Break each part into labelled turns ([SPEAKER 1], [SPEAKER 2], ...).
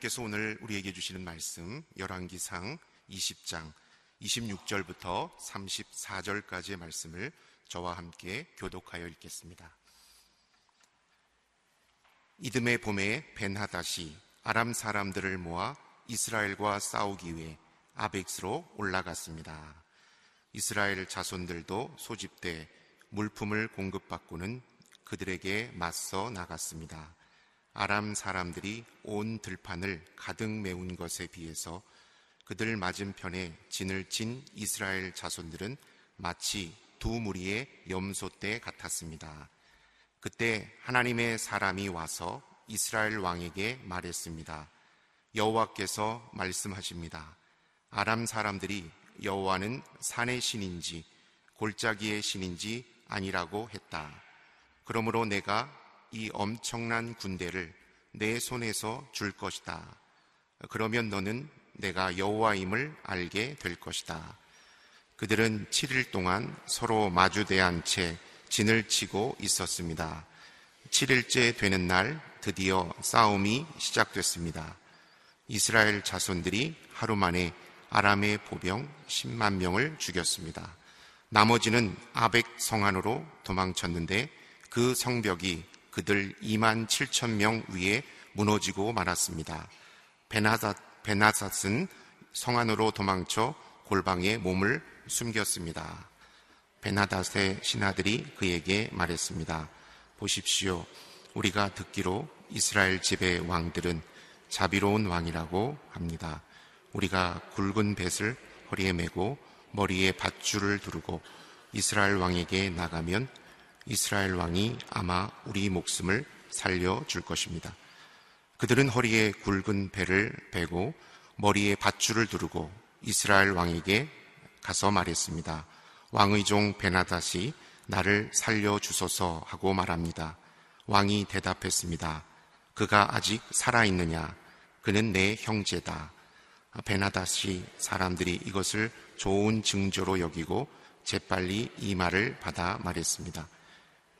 [SPEAKER 1] 하나님께서 오늘 우리에게 주시는 말씀 열왕기상 20장 26절부터 34절까지의 말씀을 저와 함께 교독하여 읽겠습니다. 이듬해 봄에 벤하다시 아람 사람들을 모아 이스라엘과 싸우기 위해 아벡스로 올라갔습니다. 이스라엘 자손들도 소집돼 물품을 공급받고는 그들에게 맞서 나갔습니다. 아람 사람들이 온 들판을 가득 메운 것에 비해서 그들 맞은편에 진을 친 이스라엘 자손들은 마치 두 무리의 염소떼 같았습니다. 그때 하나님의 사람이 와서 이스라엘 왕에게 말했습니다. 여호와께서 말씀하십니다. 아람 사람들이 여호와는 산의 신인지 골짜기의 신인지 아니라고 했다. 그러므로 내가 이 엄청난 군대를 내 손에서 줄 것이다. 그러면 너는 내가 여호와임을 알게 될 것이다. 그들은 7일 동안 서로 마주대한 채 진을 치고 있었습니다. 7일째 되는 날 드디어 싸움이 시작됐습니다. 이스라엘 자손들이 하루 만에 아람의 보병 10만 명을 죽였습니다. 나머지는 아벡 성안으로 도망쳤는데 그 성벽이 그들 2만 7천 명 위에 무너지고 말았습니다. 베나닷, 베나삿은 성 안으로 도망쳐 골방에 몸을 숨겼습니다. 베나닷의 신하들이 그에게 말했습니다. 보십시오. 우리가 듣기로 이스라엘 집의 왕들은 자비로운 왕이라고 합니다. 우리가 굵은 뱃을 허리에 메고 머리에 밧줄을 두르고 이스라엘 왕에게 나가면 이스라엘 왕이 아마 우리 목숨을 살려줄 것입니다. 그들은 허리에 굵은 배를 베고 머리에 밧줄을 두르고 이스라엘 왕에게 가서 말했습니다. 왕의 종 베나닷이 나를 살려주소서 하고 말합니다. 왕이 대답했습니다. 그가 아직 살아있느냐? 그는 내 형제다. 베나닷이 사람들이 이것을 좋은 증조로 여기고 재빨리 이 말을 받아 말했습니다.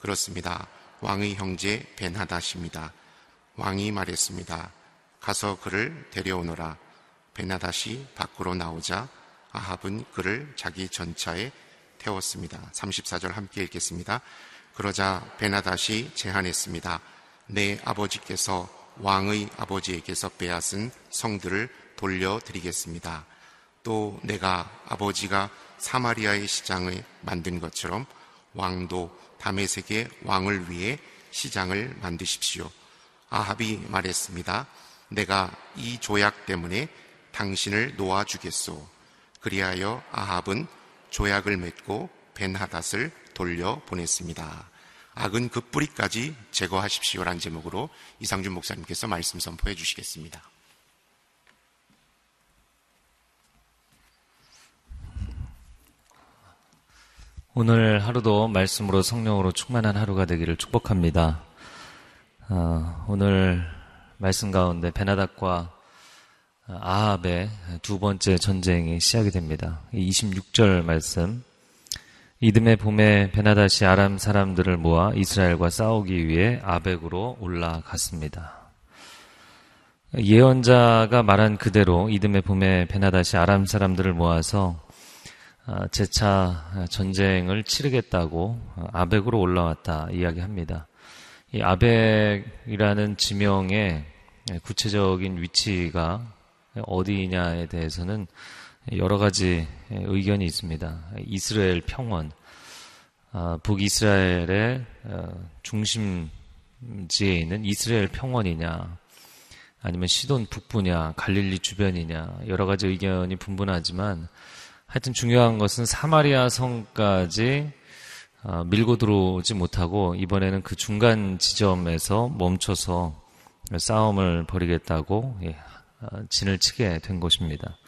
[SPEAKER 1] 그렇습니다. 왕의 형제 베나닷입니다. 왕이 말했습니다. 가서 그를 데려오너라. 베나닷이 밖으로 나오자 아합은 그를 자기 전차에 태웠습니다. 34절 함께 읽겠습니다. 그러자 베나닷이 제안했습니다. 내 아버지께서 왕의 아버지에게서 빼앗은 성들을 돌려드리겠습니다. 또 내가 아버지가 사마리아의 시장을 만든 것처럼 왕도 다메섹의 왕을 위해 시장을 만드십시오. 아합이 말했습니다. 내가 이 조약 때문에 당신을 놓아주겠소. 그리하여 아합은 조약을 맺고 벤하닷을 돌려 보냈습니다. 악은 그 뿌리까지 제거하십시오라는 제목으로 이상준 목사님께서 말씀 선포해 주시겠습니다.
[SPEAKER 2] 오늘 하루도 말씀으로 성령으로 충만한 하루가 되기를 축복합니다. 어, 오늘 말씀 가운데 베나닥과 아합의 두 번째 전쟁이 시작이 됩니다. 26절 말씀. 이듬해 봄에 베나다시 아람 사람들을 모아 이스라엘과 싸우기 위해 아벡으로 올라갔습니다. 예언자가 말한 그대로 이듬해 봄에 베나다시 아람 사람들을 모아서 아, 재차 전쟁을 치르겠다고 아벡으로 올라왔다 이야기합니다. 이 아벡이라는 지명의 구체적인 위치가 어디냐에 대해서는 여러 가지 의견이 있습니다. 이스라엘 평원, 아, 북이스라엘의 어, 중심지에 있는 이스라엘 평원이냐, 아니면 시돈 북부냐, 갈릴리 주변이냐, 여러 가지 의견이 분분하지만 하여튼 중요한 것은 사마리아 성까지 어, 밀고 들어오지 못하고 이번에는 그 중간 지점에서 멈춰서 싸움을 벌이겠다고 예, 어, 진을 치게 된 것입니다.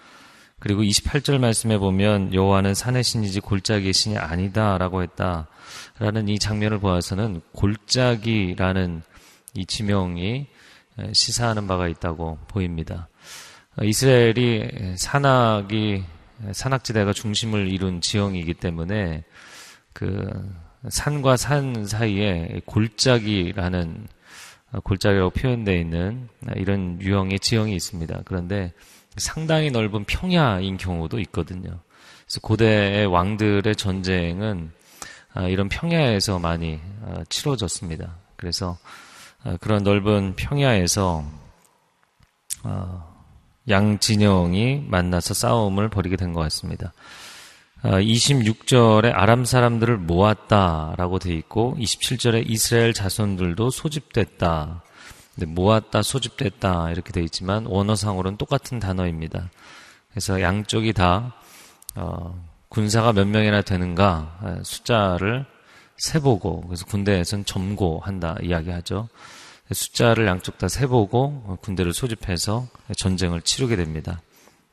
[SPEAKER 2] 그리고 28절 말씀에 보면 여호와는 산의 신이지 골짜기의 신이 아니다라고 했다라는 이 장면을 보아서는 골짜기라는 이 지명이 시사하는 바가 있다고 보입니다. 어, 이스라엘이 산악이 산악지대가 중심을 이룬 지형이기 때문에 그 산과 산 사이에 골짜기라는 골짜기라고 표현되어 있는 이런 유형의 지형이 있습니다. 그런데 상당히 넓은 평야인 경우도 있거든요. 그래서 고대의 왕들의 전쟁은 아, 이런 평야에서 많이 아, 치러졌습니다. 그래서 아, 그런 넓은 평야에서 양 진영이 만나서 싸움을 벌이게 된 것 같습니다. 26절에 아람 사람들을 모았다라고 돼 있고 27절에 이스라엘 자손들도 소집됐다. 모았다, 소집됐다 이렇게 돼 있지만 원어상으로는 똑같은 단어입니다. 그래서 양쪽이 다 어, 군사가 몇 명이나 되는가 숫자를 세보고 그래서 군대에서는 점고한다 이야기하죠. 숫자를 양쪽 다 세보고 군대를 소집해서 전쟁을 치르게 됩니다.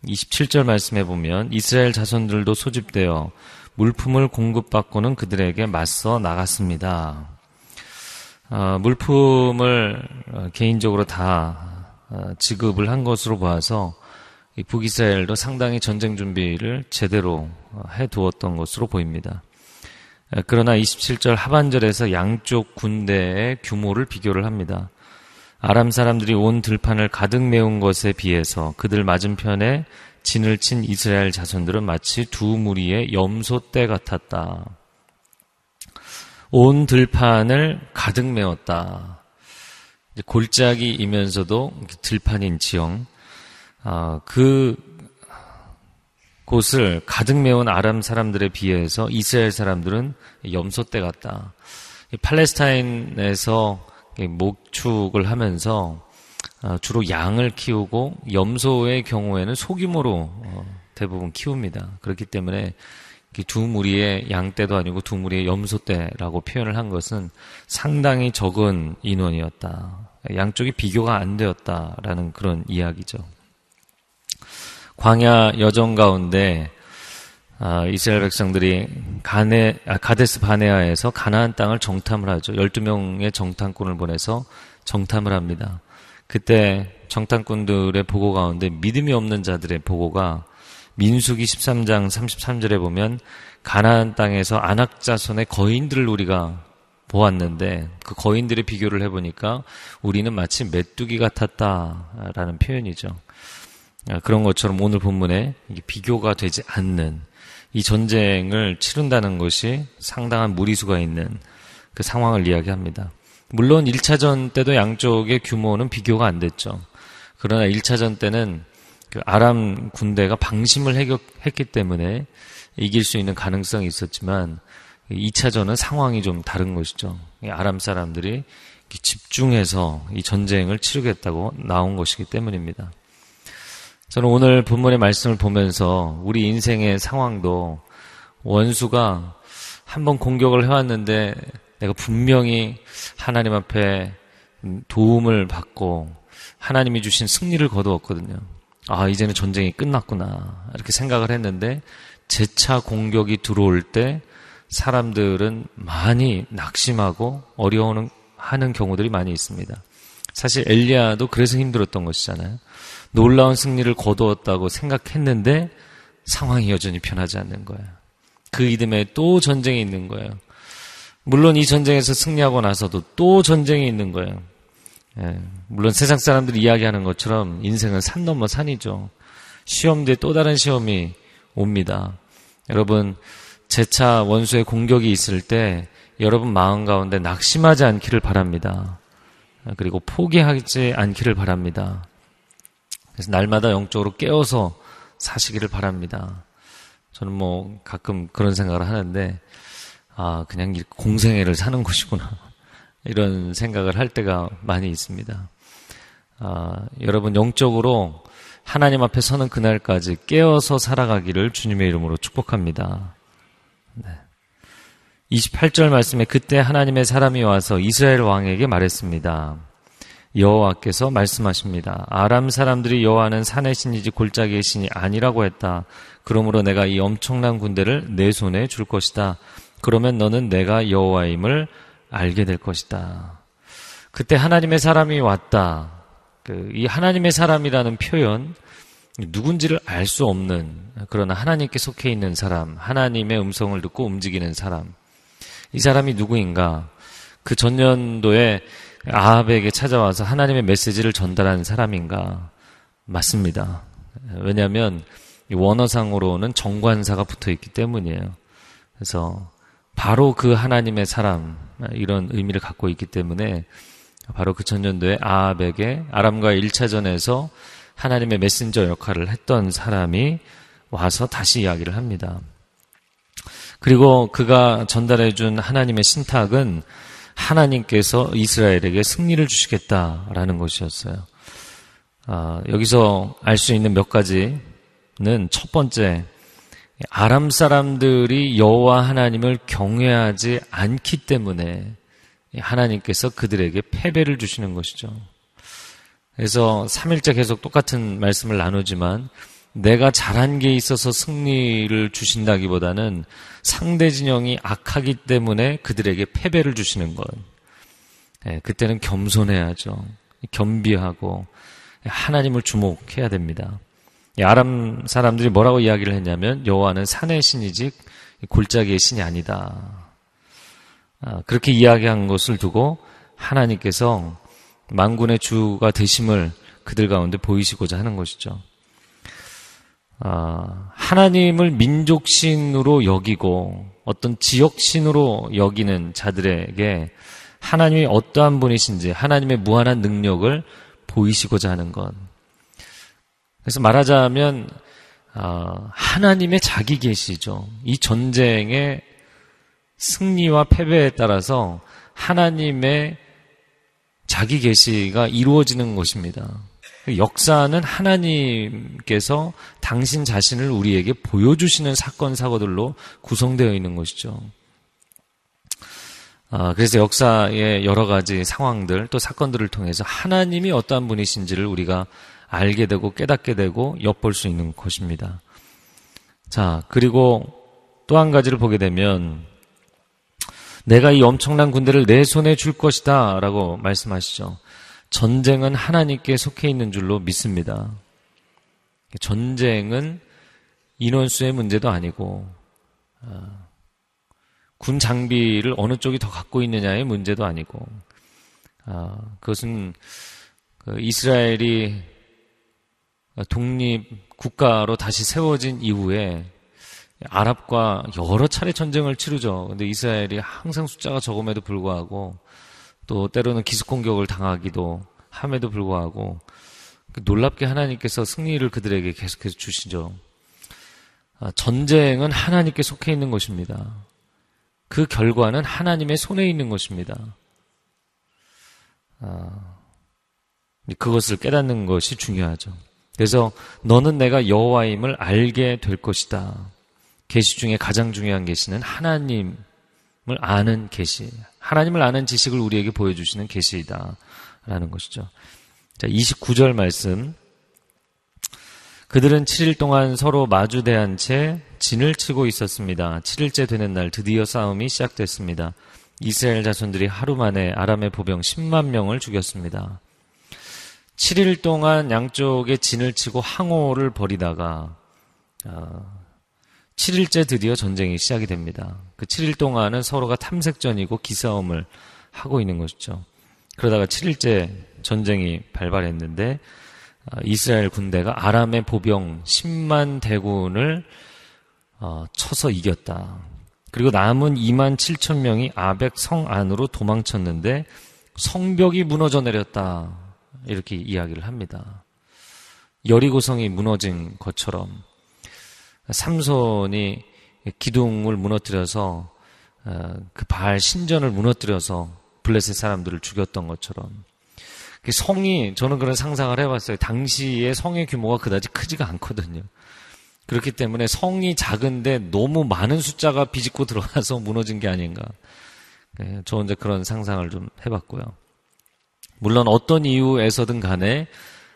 [SPEAKER 2] 27절 말씀해 보면 이스라엘 자손들도 소집되어 물품을 공급받고는 그들에게 맞서 나갔습니다. 어, 물품을 어, 개인적으로 다 어, 지급을 한 것으로 보아서 북이스라엘도 상당히 전쟁 준비를 제대로 어, 해 두었던 것으로 보입니다. 그러나 27절 하반절에서 양쪽 군대의 규모를 비교를 합니다. 아람 사람들이 온 들판을 가득 메운 것에 비해서 그들 맞은편에 진을 친 이스라엘 자손들은 마치 두 무리의 염소떼 같았다. 온 들판을 가득 메웠다. 골짜기이면서도 들판인 지형, 아, 그 곳을 가득 메운 아람 사람들에 비해서 이스라엘 사람들은 염소떼 같다. 팔레스타인에서 목축을 하면서 아, 주로 양을 키우고 염소의 경우에는 소규모로 어, 대부분 키웁니다. 그렇기 때문에 두 무리의 양떼도 아니고 두 무리의 염소떼라고 표현을 한 것은 상당히 적은 인원이었다. 양쪽이 비교가 안 되었다라는 그런 이야기죠. 광야 여정 가운데 아, 이스라엘 백성들이 가네, 아, 가데스 바네아에서 가나안 땅을 정탐을 하죠. 12명의 정탐꾼을 보내서 정탐을 합니다. 그때 정탐꾼들의 보고 가운데 믿음이 없는 자들의 보고가 민수기 13장 33절에 보면 가나안 땅에서 안악자손의 거인들을 우리가 보았는데 그 거인들의 비교를 해보니까 우리는 마치 메뚜기 같았다라는 표현이죠. 아, 그런 것처럼 오늘 본문에 비교가 되지 않는 이 전쟁을 치른다는 것이 상당한 무리수가 있는 그 상황을 이야기합니다. 물론 1차전 때도 양쪽의 규모는 비교가 안 됐죠. 그러나 1차전 때는 그 아람 군대가 방심을 했기 때문에 이길 수 있는 가능성이 있었지만 2차전은 상황이 좀 다른 것이죠. 아람 사람들이 집중해서 이 전쟁을 치르겠다고 나온 것이기 때문입니다. 저는 오늘 본문의 말씀을 보면서 우리 인생의 상황도 원수가 한번 공격을 해왔는데 내가 분명히 하나님 앞에 도움을 받고 하나님이 주신 승리를 거두었거든요. 아, 이제는 전쟁이 끝났구나. 이렇게 생각을 했는데 재차 공격이 들어올 때 사람들은 많이 낙심하고 어려워하는 경우들이 많이 있습니다. 사실 엘리야도 그래서 힘들었던 것이잖아요. 놀라운 승리를 거두었다고 생각했는데 상황이 여전히 변하지 않는 거예요. 그 이듬해 또 전쟁이 있는 거예요. 물론 이 전쟁에서 승리하고 나서도 또 전쟁이 있는 거예요. 예, 물론 세상 사람들이 이야기하는 것처럼 인생은 산 넘어 산이죠. 시험 뒤에 또 다른 시험이 옵니다. 여러분, 재차 원수의 공격이 있을 때 여러분 마음 가운데 낙심하지 않기를 바랍니다. 그리고 포기하지 않기를 바랍니다. 그래서 날마다 영적으로 깨어서 사시기를 바랍니다. 저는 뭐 가끔 그런 생각을 하는데, 아, 그냥 공생애를 사는 것이구나. 이런 생각을 할 때가 많이 있습니다. 아, 여러분 영적으로 하나님 앞에 서는 그날까지 깨어서 살아가기를 주님의 이름으로 축복합니다. 네. 28절 말씀에 그때 하나님의 사람이 와서 이스라엘 왕에게 말했습니다. 여호와께서 말씀하십니다. 아람 사람들이 여호와는 산의 신이지 골짜기의 신이 아니라고 했다. 그러므로 내가 이 엄청난 군대를 내 손에 줄 것이다. 그러면 너는 내가 여호와임을 알게 될 것이다. 그때 하나님의 사람이 왔다. 그 이 하나님의 사람이라는 표현 누군지를 알 수 없는 그러나 하나님께 속해 있는 사람, 하나님의 음성을 듣고 움직이는 사람. 이 사람이 누구인가? 그 전년도에 아합에게 찾아와서 하나님의 메시지를 전달한 사람인가? 맞습니다. 왜냐하면 원어상으로는 정관사가 붙어 있기 때문이에요. 그래서 바로 그 하나님의 사람 이런 의미를 갖고 있기 때문에 바로 그 천년도에 아합에게 아람과 1차전에서 하나님의 메신저 역할을 했던 사람이 와서 다시 이야기를 합니다. 그리고 그가 전달해 준 하나님의 신탁은 하나님께서 이스라엘에게 승리를 주시겠다라는 것이었어요. 아, 여기서 알 수 있는 몇 가지는 첫 번째, 아람 사람들이 여호와 하나님을 경외하지 않기 때문에 하나님께서 그들에게 패배를 주시는 것이죠. 그래서 3일째 계속 똑같은 말씀을 나누지만 내가 잘한 게 있어서 승리를 주신다기보다는 상대 진영이 악하기 때문에 그들에게 패배를 주시는 것. 네, 그때는 겸손해야죠. 겸비하고 하나님을 주목해야 됩니다. 아람 사람들이 뭐라고 이야기를 했냐면 여호와는 산의 신이지 골짜기의 신이 아니다. 아, 그렇게 이야기한 것을 두고 하나님께서 만군의 주가 되심을 그들 가운데 보이시고자 하는 것이죠. 아, 하나님을 민족신으로 여기고 어떤 지역신으로 여기는 자들에게 하나님이 어떠한 분이신지 하나님의 무한한 능력을 보이시고자 하는 것. 그래서 말하자면 아, 하나님의 자기 계시죠. 이 전쟁의 승리와 패배에 따라서 하나님의 자기 계시가 이루어지는 것입니다. 역사는 하나님께서 당신 자신을 우리에게 보여주시는 사건, 사고들로 구성되어 있는 것이죠. 아, 그래서 역사의 여러 가지 상황들 또 사건들을 통해서 하나님이 어떠한 분이신지를 우리가 알게 되고 깨닫게 되고 엿볼 수 있는 것입니다. 자, 그리고 또 한 가지를 보게 되면 내가 이 엄청난 군대를 내 손에 줄 것이다 라고 말씀하시죠. 전쟁은 하나님께 속해 있는 줄로 믿습니다. 전쟁은 인원수의 문제도 아니고 어, 군 장비를 어느 쪽이 더 갖고 있느냐의 문제도 아니고 어, 그것은 그 이스라엘이 독립 국가로 다시 세워진 이후에 아랍과 여러 차례 전쟁을 치르죠. 근데 이스라엘이 항상 숫자가 적음에도 불구하고 또 때로는 기습 공격을 당하기도 함에도 불구하고 그 놀랍게 하나님께서 승리를 그들에게 계속해서 주시죠. 아, 전쟁은 하나님께 속해 있는 것입니다. 그 결과는 하나님의 손에 있는 것입니다. 아, 그것을 깨닫는 것이 중요하죠. 그래서 너는 내가 여호와임을 알게 될 것이다. 계시 중에 가장 중요한 계시는 하나님을 아는 계시. 하나님을 아는 지식을 우리에게 보여주시는 계시이다. 라는 것이죠. 자, 29절 말씀. 그들은 7일 동안 서로 마주대한 채 진을 치고 있었습니다. 7일째 되는 날 드디어 싸움이 시작됐습니다. 이스라엘 자손들이 하루 만에 아람의 보병 10만 명을 죽였습니다. 7일 동안 양쪽에 진을 치고 항호를 벌이다가 어, 7일째 드디어 전쟁이 시작이 됩니다. 그 7일 동안은 서로가 탐색전이고 기싸움을 하고 있는 것이죠. 그러다가 7일째 전쟁이 발발했는데 어, 이스라엘 군대가 아람의 보병 10만 대군을 어, 쳐서 이겼다. 그리고 남은 2만 7천 명이 아벡 성 안으로 도망쳤는데 성벽이 무너져 내렸다. 이렇게 이야기를 합니다. 여리고성이 무너진 것처럼 삼손이 기둥을 무너뜨려서 어, 그발 신전을 무너뜨려서 블레셋 사람들을 죽였던 것처럼 그 성이 저는 그런 상상을 해봤어요. 당시의 성의 규모가 그다지 크지가 않거든요. 그렇기 때문에 성이 작은데 너무 많은 숫자가 비집고 들어가서 무너진 게 아닌가. 네, 저 혼자 그런 상상을 좀 해봤고요. 물론 어떤 이유에서든 간에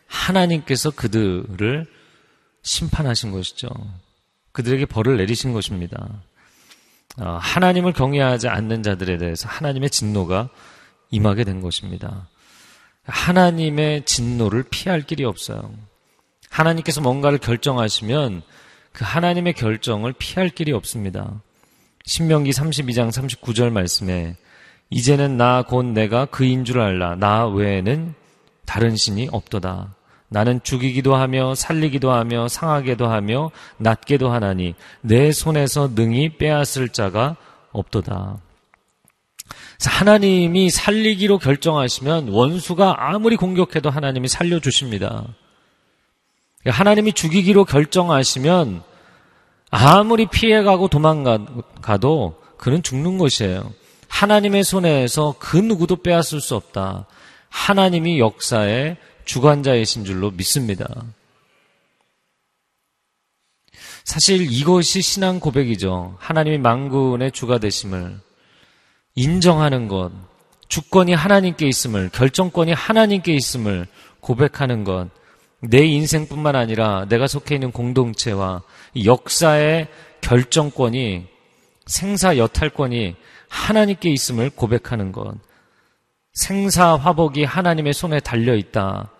[SPEAKER 2] 하나님께서 그들을 심판하신 것이죠. 그들에게 벌을 내리신 것입니다. 어, 하나님을 경외하지 않는 자들에 대해서 하나님의 진노가 임하게 된 것입니다. 하나님의 진노를 피할 길이 없어요. 하나님께서 뭔가를 결정하시면 그 하나님의 결정을 피할 길이 없습니다. 신명기 32장 39절 말씀에 이제는 나 곧 내가 그인 줄 알라. 나 외에는 다른 신이 없도다. 나는 죽이기도 하며 살리기도 하며 상하게도 하며 낫게도 하나니 내 손에서 능히 빼앗을 자가 없도다. 하나님이 살리기로 결정하시면 원수가 아무리 공격해도 하나님이 살려주십니다. 하나님이 죽이기로 결정하시면 아무리 피해가고 도망가도 그는 죽는 것이에요. 하나님의 손에서 그 누구도 빼앗을 수 없다. 하나님이 역사의 주관자이신 줄로 믿습니다. 사실 이것이 신앙 고백이죠. 하나님이 망군의 주가 되심을 인정하는 것, 주권이 하나님께 있음을, 결정권이 하나님께 있음을 고백하는 것, 내 인생뿐만 아니라 내가 속해 있는 공동체와 역사의 결정권이 생사 여탈권이 하나님께 있음을 고백하는 것. 생사 화복이 하나님의 손에 달려 있다.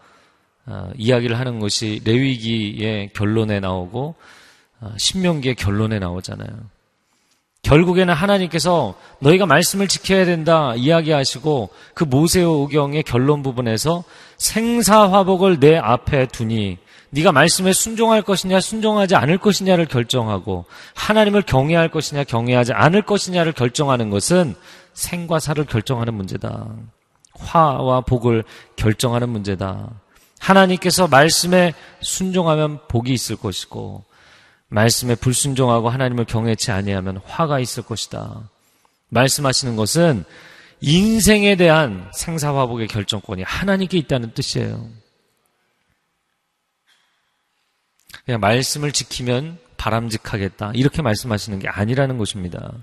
[SPEAKER 2] 어, 이야기를 하는 것이 레위기의 결론에 나오고 어, 신명기의 결론에 나오잖아요. 결국에는 하나님께서 너희가 말씀을 지켜야 된다 이야기하시고 그 모세오경의 결론 부분에서 생사화복을 내 앞에 두니 네가 말씀에 순종할 것이냐 순종하지 않을 것이냐를 결정하고 하나님을 경외할 것이냐 경외하지 않을 것이냐를 결정하는 것은 생과 사를 결정하는 문제다. 화와 복을 결정하는 문제다. 하나님께서 말씀에 순종하면 복이 있을 것이고 말씀에 불순종하고 하나님을 경외치 아니하면 화가 있을 것이다. 말씀하시는 것은 인생에 대한 생사화복의 결정권이 하나님께 있다는 뜻이에요. 그냥 말씀을 지키면 바람직하겠다. 이렇게 말씀하시는 게 아니라는 것입니다.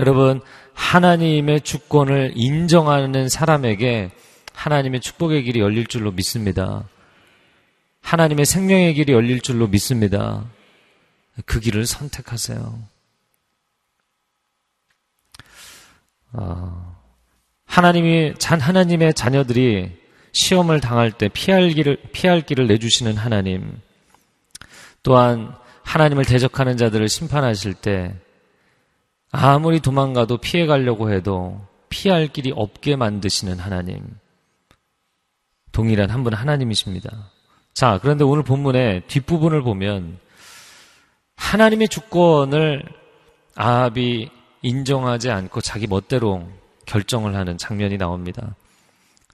[SPEAKER 2] 여러분, 하나님의 주권을 인정하는 사람에게 하나님의 축복의 길이 열릴 줄로 믿습니다. 하나님의 생명의 길이 열릴 줄로 믿습니다. 그 길을 선택하세요. 어, 하나님이 잔 하나님의 자녀들이 시험을 당할 때 피할 길을 피할 길을 내주시는 하나님. 또한 하나님을 대적하는 자들을 심판하실 때 아무리 도망가도 피해 가려고 해도 피할 길이 없게 만드시는 하나님. 동일한 한 분 하나님이십니다. 자, 그런데 오늘 본문의 뒷부분을 보면 하나님의 주권을 아합이 인정하지 않고 자기 멋대로 결정을 하는 장면이 나옵니다.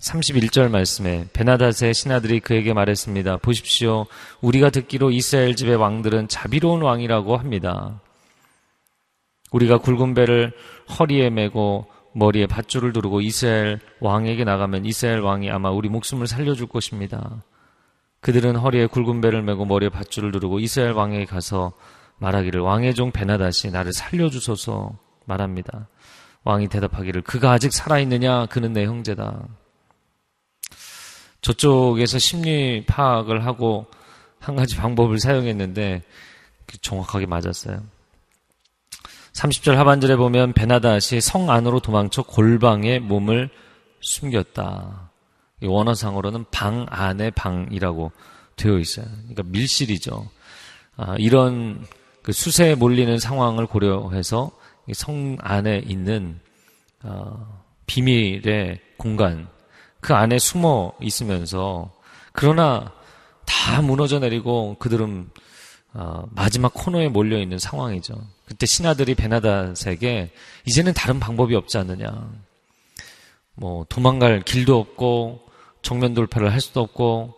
[SPEAKER 2] 31절 말씀에 베나닷의 신하들이 그에게 말했습니다. 보십시오. 우리가 듣기로 이스라엘 집의 왕들은 자비로운 왕이라고 합니다. 우리가 굵은 배를 허리에 메고 머리에 밧줄을 두르고 이스라엘 왕에게 나가면 이스라엘 왕이 아마 우리 목숨을 살려줄 것입니다. 그들은 허리에 굵은 배를 메고 머리에 밧줄을 두르고 이스라엘 왕에게 가서 말하기를 왕의 종 베나다시 나를 살려주소서 말합니다. 왕이 대답하기를 그가 아직 살아있느냐 그는 내 형제다. 저쪽에서 심리 파악을 하고 한 가지 방법을 사용했는데 정확하게 맞았어요. 30절 하반절에 보면 베나다시 성 안으로 도망쳐 골방에 몸을 숨겼다. 원어상으로는 방 안의 방이라고 되어 있어요. 그러니까 밀실이죠. 아, 이런 그 수세에 몰리는 상황을 고려해서 성 안에 있는 어, 비밀의 공간 그 안에 숨어 있으면서 그러나 다 무너져 내리고 그들은 어, 마지막 코너에 몰려 있는 상황이죠. 그때 신하들이 베나닷에게 이제는 다른 방법이 없지 않느냐. 뭐 도망갈 길도 없고 정면 돌파를 할 수도 없고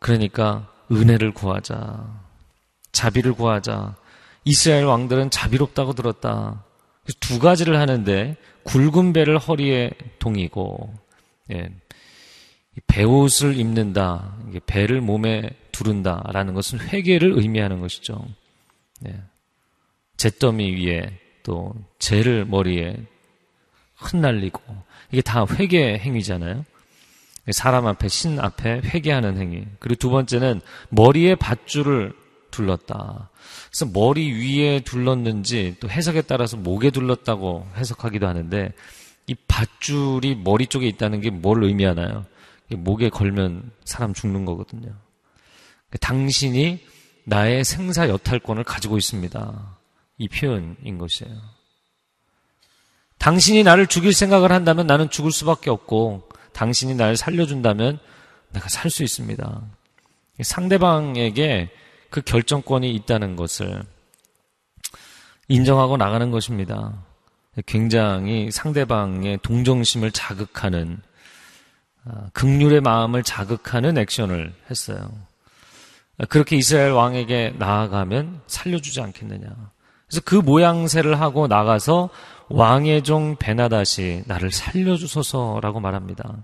[SPEAKER 2] 그러니까 은혜를 구하자. 자비를 구하자. 이스라엘 왕들은 자비롭다고 들었다. 두 가지를 하는데 굵은 배를 허리에 동이고 예, 배옷을 입는다. 배를 몸에 두른다라는 것은 회개를 의미하는 것이죠. 예, 잿더미 위에 또 재를 머리에 흩날리고 이게 다 회개 행위잖아요. 사람 앞에 신 앞에 회개하는 행위. 그리고 두 번째는 머리에 밧줄을 둘렀다. 그래서 머리 위에 둘렀는지 또 해석에 따라서 목에 둘렀다고 해석하기도 하는데 이 밧줄이 머리 쪽에 있다는 게 뭘 의미하나요? 목에 걸면 사람 죽는 거거든요. 당신이 나의 생사 여탈권을 가지고 있습니다. 이 표현인 것이에요. 당신이 나를 죽일 생각을 한다면 나는 죽을 수밖에 없고 당신이 나를 살려준다면 내가 살 수 있습니다. 상대방에게 그 결정권이 있다는 것을 인정하고 나가는 것입니다. 굉장히 상대방의 동정심을 자극하는 아, 극률의 마음을 자극하는 액션을 했어요. 그렇게 이스라엘 왕에게 나아가면 살려주지 않겠느냐. 그래서 그 모양새를 하고 나가서 왕의 종 베나다시 나를 살려주소서라고 말합니다.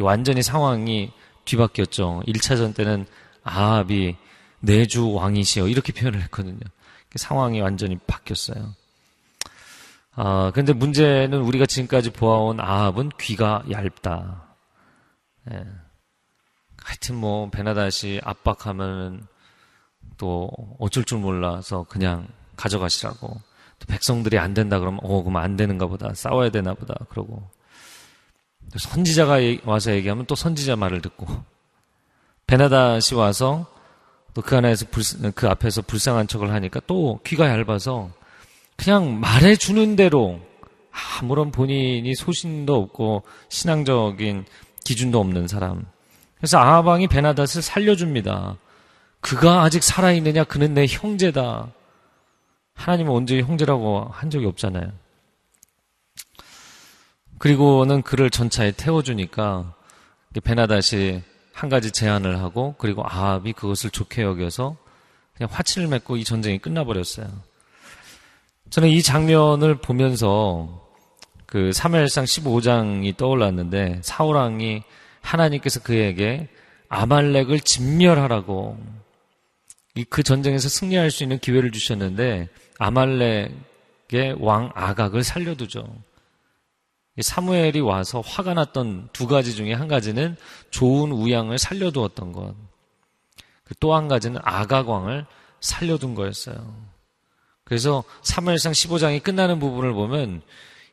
[SPEAKER 2] 완전히 상황이 뒤바뀌었죠. 1차전 때는 아합이 내주 왕이시여 이렇게 표현을 했거든요. 상황이 완전히 바뀌었어요. 아, 근데 문제는 우리가 지금까지 보아온 아합은 귀가 얇다. 예. 하여튼 뭐, 베나다시 압박하면 또 어쩔 줄 몰라서 그냥 가져가시라고. 또 백성들이 안 된다 그러면, 어, 그럼 안 되는가 보다. 싸워야 되나 보다. 그러고. 선지자가 와서 얘기하면 또 선지자 말을 듣고. 베나다시 와서 또 그 안에서 불, 그 앞에서 불쌍한 척을 하니까 또 귀가 얇아서 그냥 말해 주는 대로 아무런 본인이 소신도 없고 신앙적인 기준도 없는 사람. 그래서 아하방이 베나닷을 살려줍니다. 그가 아직 살아있느냐? 그는 내 형제다. 하나님은 언제 형제라고 한 적이 없잖아요. 그리고는 그를 전차에 태워주니까 베나닷이 한 가지 제안을 하고 그리고 아합이 그것을 좋게 여겨서 그냥 화치를 맺고 이 전쟁이 끝나버렸어요. 저는 이 장면을 보면서 그 사무엘상 15장이 떠올랐는데 사울왕이 하나님께서 그에게 아말렉을 진멸하라고 그 전쟁에서 승리할 수 있는 기회를 주셨는데 아말렉의 왕 아각을 살려두죠. 사무엘이 와서 화가 났던 두 가지 중에 한 가지는 좋은 우양을 살려두었던 것. 그또한 가지는 아각 왕을 살려둔 거였어요. 그래서 3무엘상 15장이 끝나는 부분을 보면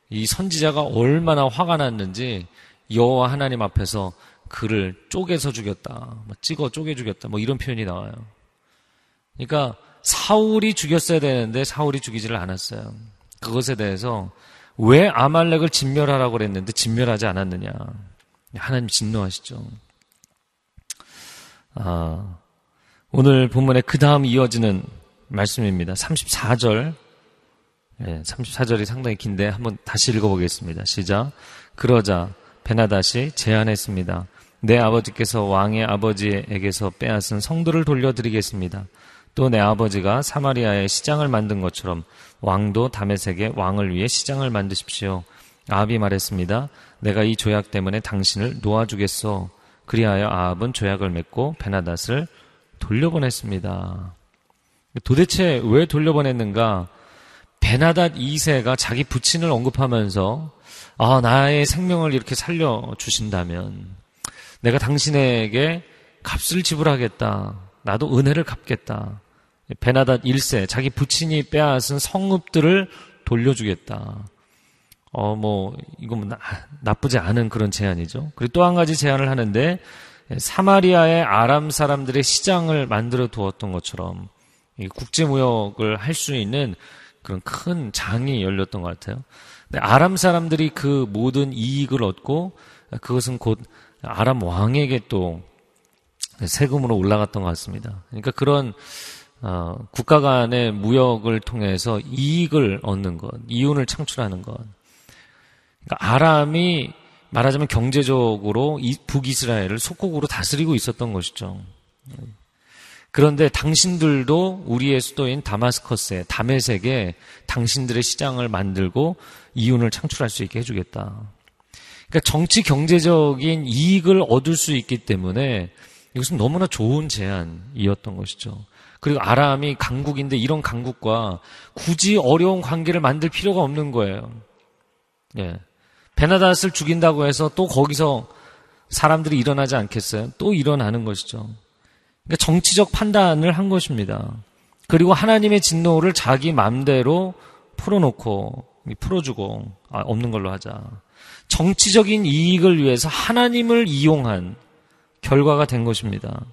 [SPEAKER 2] 이 선지자가 얼마나 화가 났는지 여호와 하나님 앞에서 그를 쪼개서 죽였다. 뭐 찍어 쪼개 죽였다. 뭐 이런 표현이 나와요. 그러니까 사울이 죽였어야 되는데 사울이 죽이지를 않았어요. 그것에 대해서 왜 아말렉을 진멸하라고 그랬는데 진멸하지 않았느냐. 하나님 진노하시죠. 아, 오늘 본문의 그 다음 이어지는 말씀입니다. 34절. 예, 34절이 상당히 긴데 한번 다시 읽어보겠습니다. 시작. 그러자 베나다시 제안했습니다. 내 아버지께서 왕의 아버지에게서 빼앗은 성도를 돌려드리겠습니다. 또 내 아버지가 사마리아에 시장을 만든 것처럼 왕도 다메섹에 왕을 위해 시장을 만드십시오. 아합이 말했습니다. 내가 이 조약 때문에 당신을 놓아주겠소. 그리하여 아합은 조약을 맺고 베나닷을 돌려보냈습니다. 도대체 왜 돌려보냈는가? 베나닷 2세가 자기 부친을 언급하면서 아, 나의 생명을 이렇게 살려주신다면 내가 당신에게 값을 지불하겠다. 나도 은혜를 갚겠다. 베나닷 1세, 자기 부친이 빼앗은 성읍들을 돌려주겠다. 어, 뭐, 나, 나쁘지 않은 그런 제안이죠. 그리고 또 한 가지 제안을 하는데, 사마리아의 아람 사람들의 시장을 만들어 두었던 것처럼, 국제무역을 할 수 있는 그런 큰 장이 열렸던 것 같아요. 근데 아람 사람들이 그 모든 이익을 얻고 그것은 곧 아람 왕에게 또 세금으로 올라갔던 것 같습니다. 그러니까 그런 어, 국가 간의 무역을 통해서 이익을 얻는 것, 이윤을 창출하는 것. 그러니까 아람이 말하자면 경제적으로 북이스라엘을 속국으로 다스리고 있었던 것이죠. 그런데 당신들도 우리의 수도인 다마스커스에 다메섹에 당신들의 시장을 만들고 이윤을 창출할 수 있게 해주겠다. 그러니까 정치 경제적인 이익을 얻을 수 있기 때문에 이것은 너무나 좋은 제안이었던 것이죠. 그리고 아람이 강국인데 이런 강국과 굳이 어려운 관계를 만들 필요가 없는 거예요. 예. 베나닷을 죽인다고 해서 또 거기서 사람들이 일어나지 않겠어요? 또 일어나는 것이죠. 그러니까 정치적 판단을 한 것입니다. 그리고 하나님의 진노를 자기 맘대로 풀어놓고 풀어주고 아, 없는 걸로 하자. 정치적인 이익을 위해서 하나님을 이용한 결과가 된 것입니다.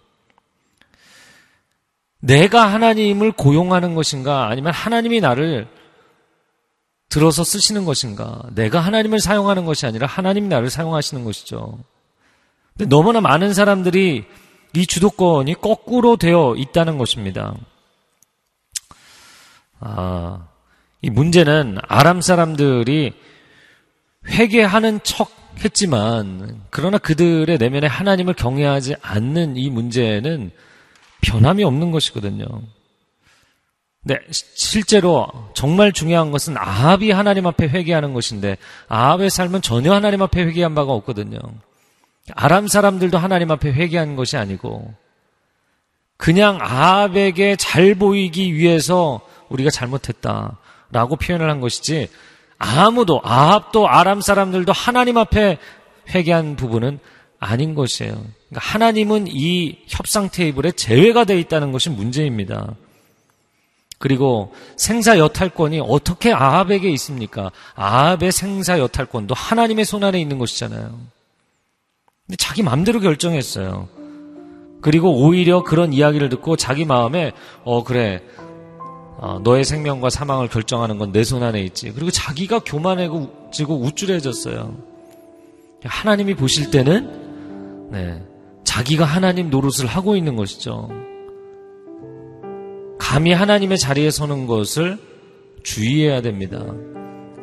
[SPEAKER 2] 내가 하나님을 고용하는 것인가 아니면 하나님이 나를 들어서 쓰시는 것인가? 내가 하나님을 사용하는 것이 아니라 하나님이 나를 사용하시는 것이죠. 근데 너무나 많은 사람들이 이 주도권이 거꾸로 되어 있다는 것입니다. 아, 이 문제는 아람 사람들이 회개하는 척 했지만, 그러나 그들의 내면에 하나님을 경외하지 않는 이 문제는 변함이 없는 것이거든요. 네, 실제로 정말 중요한 것은 아합이 하나님 앞에 회개하는 것인데 아합의 삶은 전혀 하나님 앞에 회개한 바가 없거든요. 아람 사람들도 하나님 앞에 회개한 것이 아니고 그냥 아합에게 잘 보이기 위해서 우리가 잘못했다라고 표현을 한 것이지 아무도 아합도 아람 사람들도 하나님 앞에 회개한 부분은 아닌 것이에요. 그러니까 하나님은 이 협상 테이블에 제외가 되어 있다는 것이 문제입니다. 그리고 생사 여탈권이 어떻게 아합에게 있습니까? 아합의 생사 여탈권도 하나님의 손 안에 있는 것이잖아요. 근데 자기 마음대로 결정했어요. 그리고 오히려 그런 이야기를 듣고 자기 마음에 어 그래 어, 너의 생명과 사망을 결정하는 건 내 손 안에 있지. 그리고 자기가 교만해지고 우쭐해졌어요. 하나님이 보실 때는 네, 자기가 하나님 노릇을 하고 있는 것이죠. 감히 하나님의 자리에 서는 것을 주의해야 됩니다.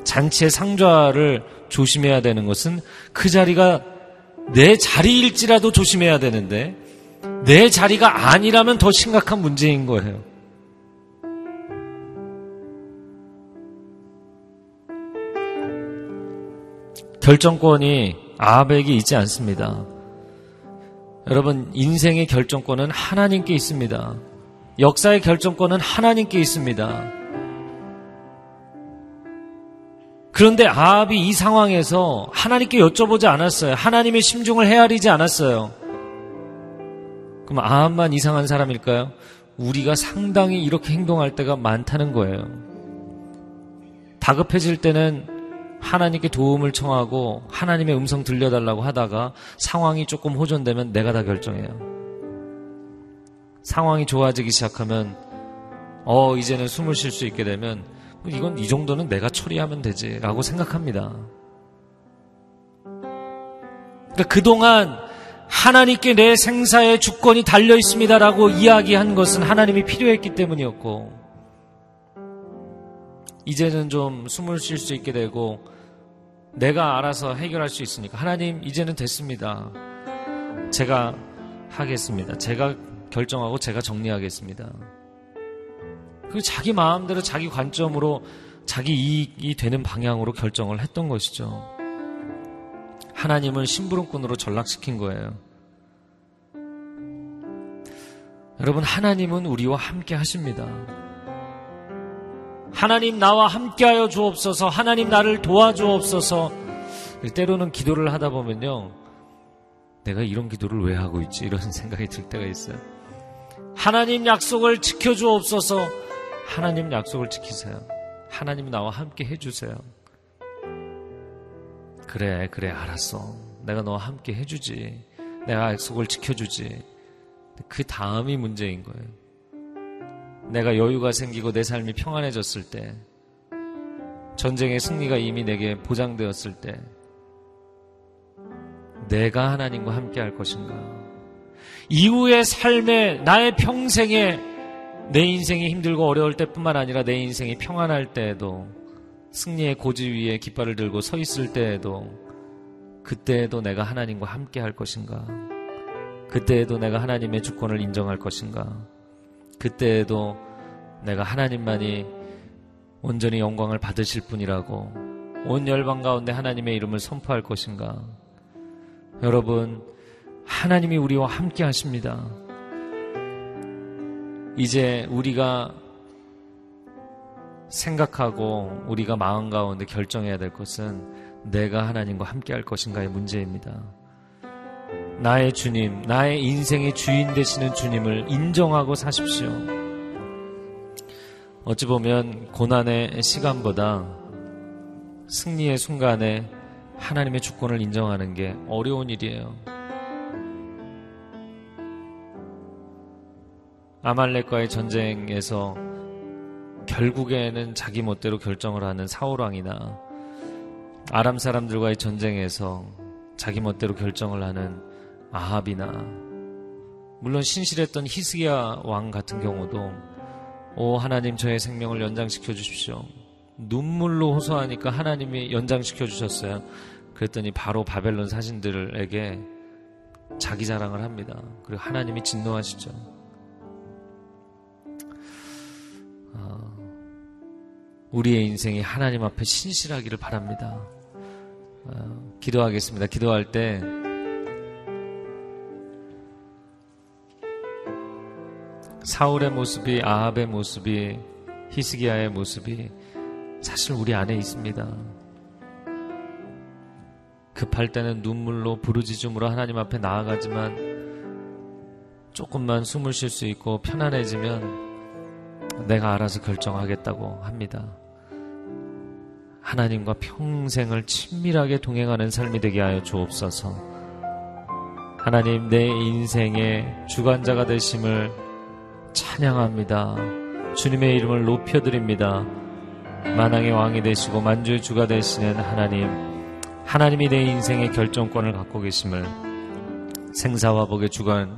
[SPEAKER 2] 잔치의 상좌를 조심해야 되는 것은 그 자리가 내 자리일지라도 조심해야 되는데 내 자리가 아니라면 더 심각한 문제인 거예요. 결정권이 아합에게 있지 않습니다. 여러분, 인생의 결정권은 하나님께 있습니다. 역사의 결정권은 하나님께 있습니다. 그런데 아합이 이 상황에서 하나님께 여쭤보지 않았어요. 하나님의 심중을 헤아리지 않았어요. 그럼 아합만 이상한 사람일까요? 우리가 상당히 이렇게 행동할 때가 많다는 거예요. 다급해질 때는 하나님께 도움을 청하고 하나님의 음성 들려달라고 하다가 상황이 조금 호전되면 내가 다 결정해요. 상황이 좋아지기 시작하면 어 이제는 숨을 쉴 수 있게 되면 이건 이 정도는 내가 처리하면 되지라고 생각합니다. 그러니까 그동안 하나님께 내 생사의 주권이 달려 있습니다라고 이야기한 것은 하나님이 필요했기 때문이었고 이제는 좀 숨을 쉴 수 있게 되고 내가 알아서 해결할 수 있으니까 하나님 이제는 됐습니다. 제가 하겠습니다. 제가 결정하고 제가 정리하겠습니다. 그 자기 마음대로 자기 관점으로 자기 이익이 되는 방향으로 결정을 했던 것이죠. 하나님은 심부름꾼으로 전락시킨 거예요. 여러분, 하나님은 우리와 함께 하십니다. 하나님 나와 함께하여 주옵소서, 하나님 나를 도와주옵소서, 때로는 기도를 하다 보면요. 내가 이런 기도를 왜 하고 있지? 이런 생각이 들 때가 있어요. 하나님 약속을 지켜주옵소서. 하나님 약속을 지키세요. 하나님 나와 함께 해주세요. 그래, 그래, 알았어. 내가 너와 함께 해주지. 내가 약속을 지켜주지. 그 다음이 문제인 거예요. 내가 여유가 생기고 내 삶이 평안해졌을 때, 전쟁의 승리가 이미 내게 보장되었을 때, 내가 하나님과 함께 할 것인가? 이후의 삶에 나의 평생에 내 인생이 힘들고 어려울 때뿐만 아니라 내 인생이 평안할 때에도 승리의 고지 위에 깃발을 들고 서 있을 때에도 그때에도 내가 하나님과 함께 할 것인가? 그때에도 내가 하나님의 주권을 인정할 것인가? 그때에도 내가 하나님만이 온전히 영광을 받으실 분이라고 온 열방 가운데 하나님의 이름을 선포할 것인가? 여러분, 하나님이 우리와 함께 하십니다. 이제 우리가 생각하고 우리가 마음 가운데 결정해야 될 것은 내가 하나님과 함께 할 것인가의 문제입니다. 나의 주님, 나의 인생의 주인 되시는 주님을 인정하고 사십시오. 어찌 보면 고난의 시간보다 승리의 순간에 하나님의 주권을 인정하는 게 어려운 일이에요. 아말렉과의 전쟁에서 결국에는 자기 멋대로 결정을 하는 사울왕이나 아람 사람들과의 전쟁에서 자기 멋대로 결정을 하는 아합이나 물론 신실했던 히스기야 왕 같은 경우도 오 하나님 저의 생명을 연장시켜 주십시오. 눈물로 호소하니까 하나님이 연장시켜 주셨어요. 그랬더니 바로 바벨론 사신들에게 자기 자랑을 합니다. 그리고 하나님이 진노하시죠. 어, 우리의 인생이 하나님 앞에 신실하기를 바랍니다. 어, 기도하겠습니다. 기도할 때 사울의 모습이 아합의 모습이 히스기야의 모습이 사실 우리 안에 있습니다. 급할 때는 눈물로 부르짖음으로 하나님 앞에 나아가지만 조금만 숨을 쉴 수 있고 편안해지면 내가 알아서 결정하겠다고 합니다. 하나님과 평생을 친밀하게 동행하는 삶이 되게 하여 주옵소서. 하나님 내 인생의 주관자가 되심을 찬양합니다. 주님의 이름을 높여드립니다. 만왕의 왕이 되시고 만주의 주가 되시는 하나님, 하나님이 내 인생의 결정권을 갖고 계심을 생사와 복의 주관,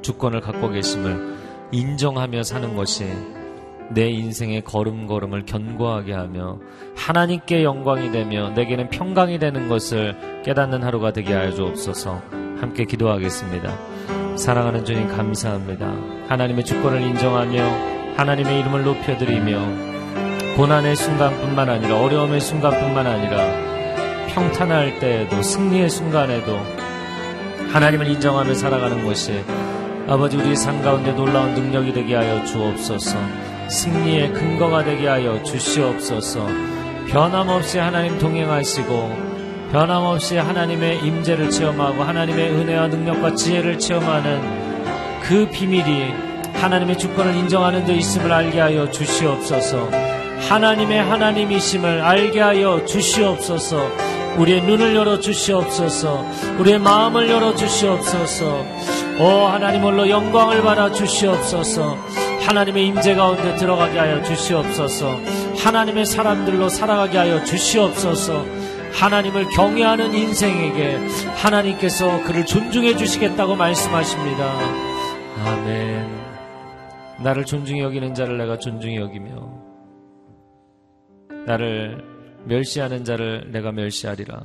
[SPEAKER 2] 주권을 갖고 계심을 인정하며 사는 것이 내 인생의 걸음걸음을 견고하게 하며 하나님께 영광이 되며 내게는 평강이 되는 것을 깨닫는 하루가 되게 하여 주옵소서 함께 기도하겠습니다. 사랑하는 주님 감사합니다. 하나님의 주권을 인정하며 하나님의 이름을 높여드리며 고난의 순간뿐만 아니라 어려움의 순간뿐만 아니라 평탄할 때에도 승리의 순간에도 하나님을 인정하며 살아가는 것이 아버지 우리 삶 가운데 놀라운 능력이 되게 하여 주옵소서. 승리의 근거가 되게 하여 주시옵소서. 변함없이 하나님 동행하시고 변함없이 하나님의 임재를 체험하고 하나님의 은혜와 능력과 지혜를 체험하는 그 비밀이 하나님의 주권을 인정하는 데 있음을 알게 하여 주시옵소서. 하나님의 하나님이심을 알게 하여 주시옵소서. 우리의 눈을 열어 주시옵소서. 우리의 마음을 열어 주시옵소서. 오 하나님 홀로 영광을 받아 주시옵소서. 하나님의 임재 가운데 들어가게 하여 주시옵소서. 하나님의 사람들로 살아가게 하여 주시옵소서. 하나님을 경외하는 인생에게 하나님께서 그를 존중해 주시겠다고 말씀하십니다. 아멘. 나를 존중히 여기는 자를 내가 존중히 여기며 나를 멸시하는 자를 내가 멸시하리라.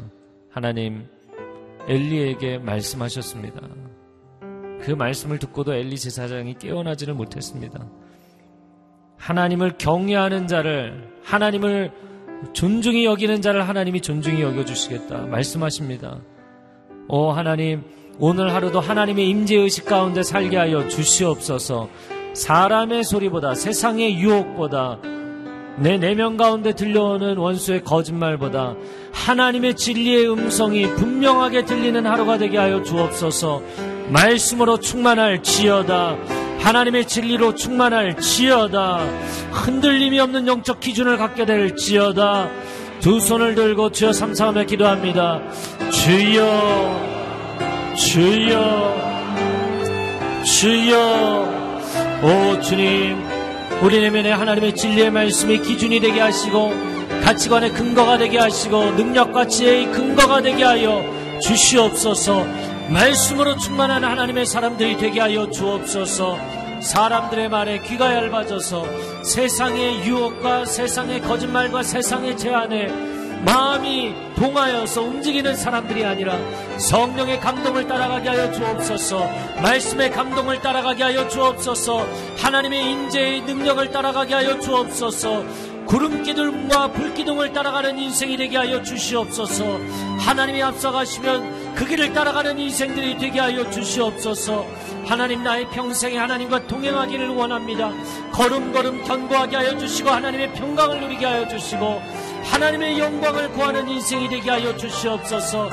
[SPEAKER 2] 하나님 엘리에게 말씀하셨습니다. 그 말씀을 듣고도 엘리 제사장이 깨어나지를 못했습니다. 하나님을 경외하는 자를, 하나님을 존중히 여기는 자를 하나님이 존중히 여겨 주시겠다. 말씀하십니다. 오, 하나님, 오늘 하루도 하나님의 임재 의식 가운데 살게 하여 주시옵소서 사람의 소리보다 세상의 유혹보다 내 내면 가운데 들려오는 원수의 거짓말보다 하나님의 진리의 음성이 분명하게 들리는 하루가 되게 하여 주옵소서 말씀으로 충만할 지어다. 하나님의 진리로 충만할 지어다. 흔들림이 없는 영적 기준을 갖게 될 지어다. 두 손을 들고 주여 삼삼하며 기도합니다. 주여, 주여, 주여. 오 주님, 우리 내면에 하나님의 진리의 말씀이 기준이 되게 하시고 가치관의 근거가 되게 하시고 능력과 지혜의 근거가 되게 하여 주시옵소서. 말씀으로 충만한 하나님의 사람들이 되게 하여 주옵소서. 사람들의 말에 귀가 얇아져서 세상의 유혹과 세상의 거짓말과 세상의 제안에 마음이 동하여서 움직이는 사람들이 아니라 성령의 감동을 따라가게 하여 주옵소서. 말씀의 감동을 따라가게 하여 주옵소서. 하나님의 인재의 능력을 따라가게 하여 주옵소서. 구름 기둥과 불 기둥을 따라가는 인생이 되게 하여 주시옵소서. 하나님이 앞서가시면 그 길을 따라가는 인생들이 되게 하여 주시옵소서. 하나님 나의 평생에 하나님과 동행하기를 원합니다. 걸음걸음 견고하게 하여 주시고 하나님의 평강을 누리게 하여 주시고 하나님의 영광을 구하는 인생이 되게 하여 주시옵소서.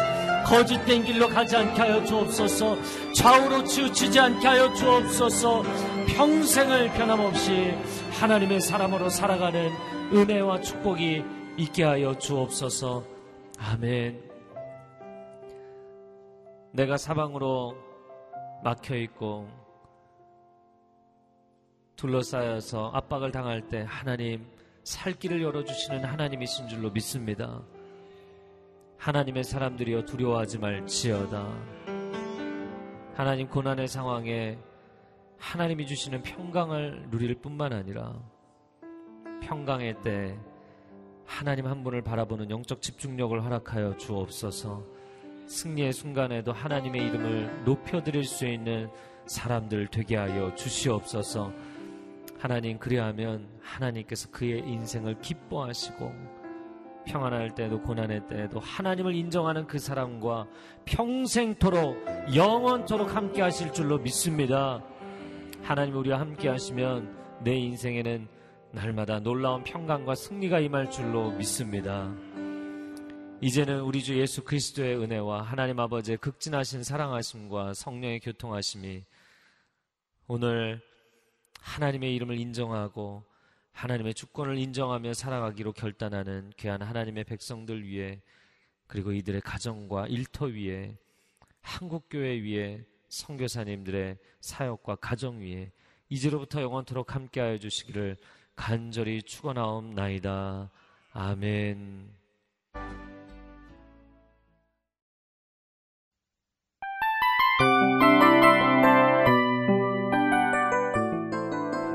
[SPEAKER 2] 거짓된 길로 가지 않게 하여 주옵소서. 좌우로 치우치지 않게 하여 주옵소서. 평생을 변함없이 하나님의 사람으로 살아가는 은혜와 축복이 있게 하여 주옵소서. 아멘. 내가 사방으로 막혀 있고 둘러싸여서 압박을 당할 때 하나님 살 길을 열어주시는 하나님이신 줄로 믿습니다. 하나님의 사람들이여 두려워하지 말지어다. 하나님 고난의 상황에 하나님이 주시는 평강을 누릴 뿐만 아니라 평강의 때 하나님 한 분을 바라보는 영적 집중력을 허락하여 주옵소서 승리의 순간에도 하나님의 이름을 높여드릴 수 있는 사람들 되게 하여 주시옵소서 하나님 그리하면 하나님께서 그의 인생을 기뻐하시고 평안할 때도 고난의 때에도 하나님을 인정하는 그 사람과 평생토록 영원토록 함께 하실 줄로 믿습니다. 하나님 우리와 함께 하시면 내 인생에는 날마다 놀라운 평강과 승리가 임할 줄로 믿습니다. 이제는 우리 주 예수 그리스도의 은혜와 하나님 아버지의 극진하신 사랑하심과 성령의 교통하심이 오늘 하나님의 이름을 인정하고 하나님의 주권을 인정하며 살아가기로 결단하는 귀한 하나님의 백성들 위해 그리고 이들의 가정과 일터 위에 한국교회 위에 성교사님들의 사역과 가정 위에 이제로부터 영원토록 함께하여 주시기를 간절히 축원하옵나이다. 아멘.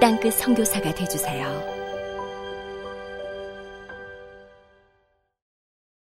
[SPEAKER 3] 땅끝 성교사가 되주세요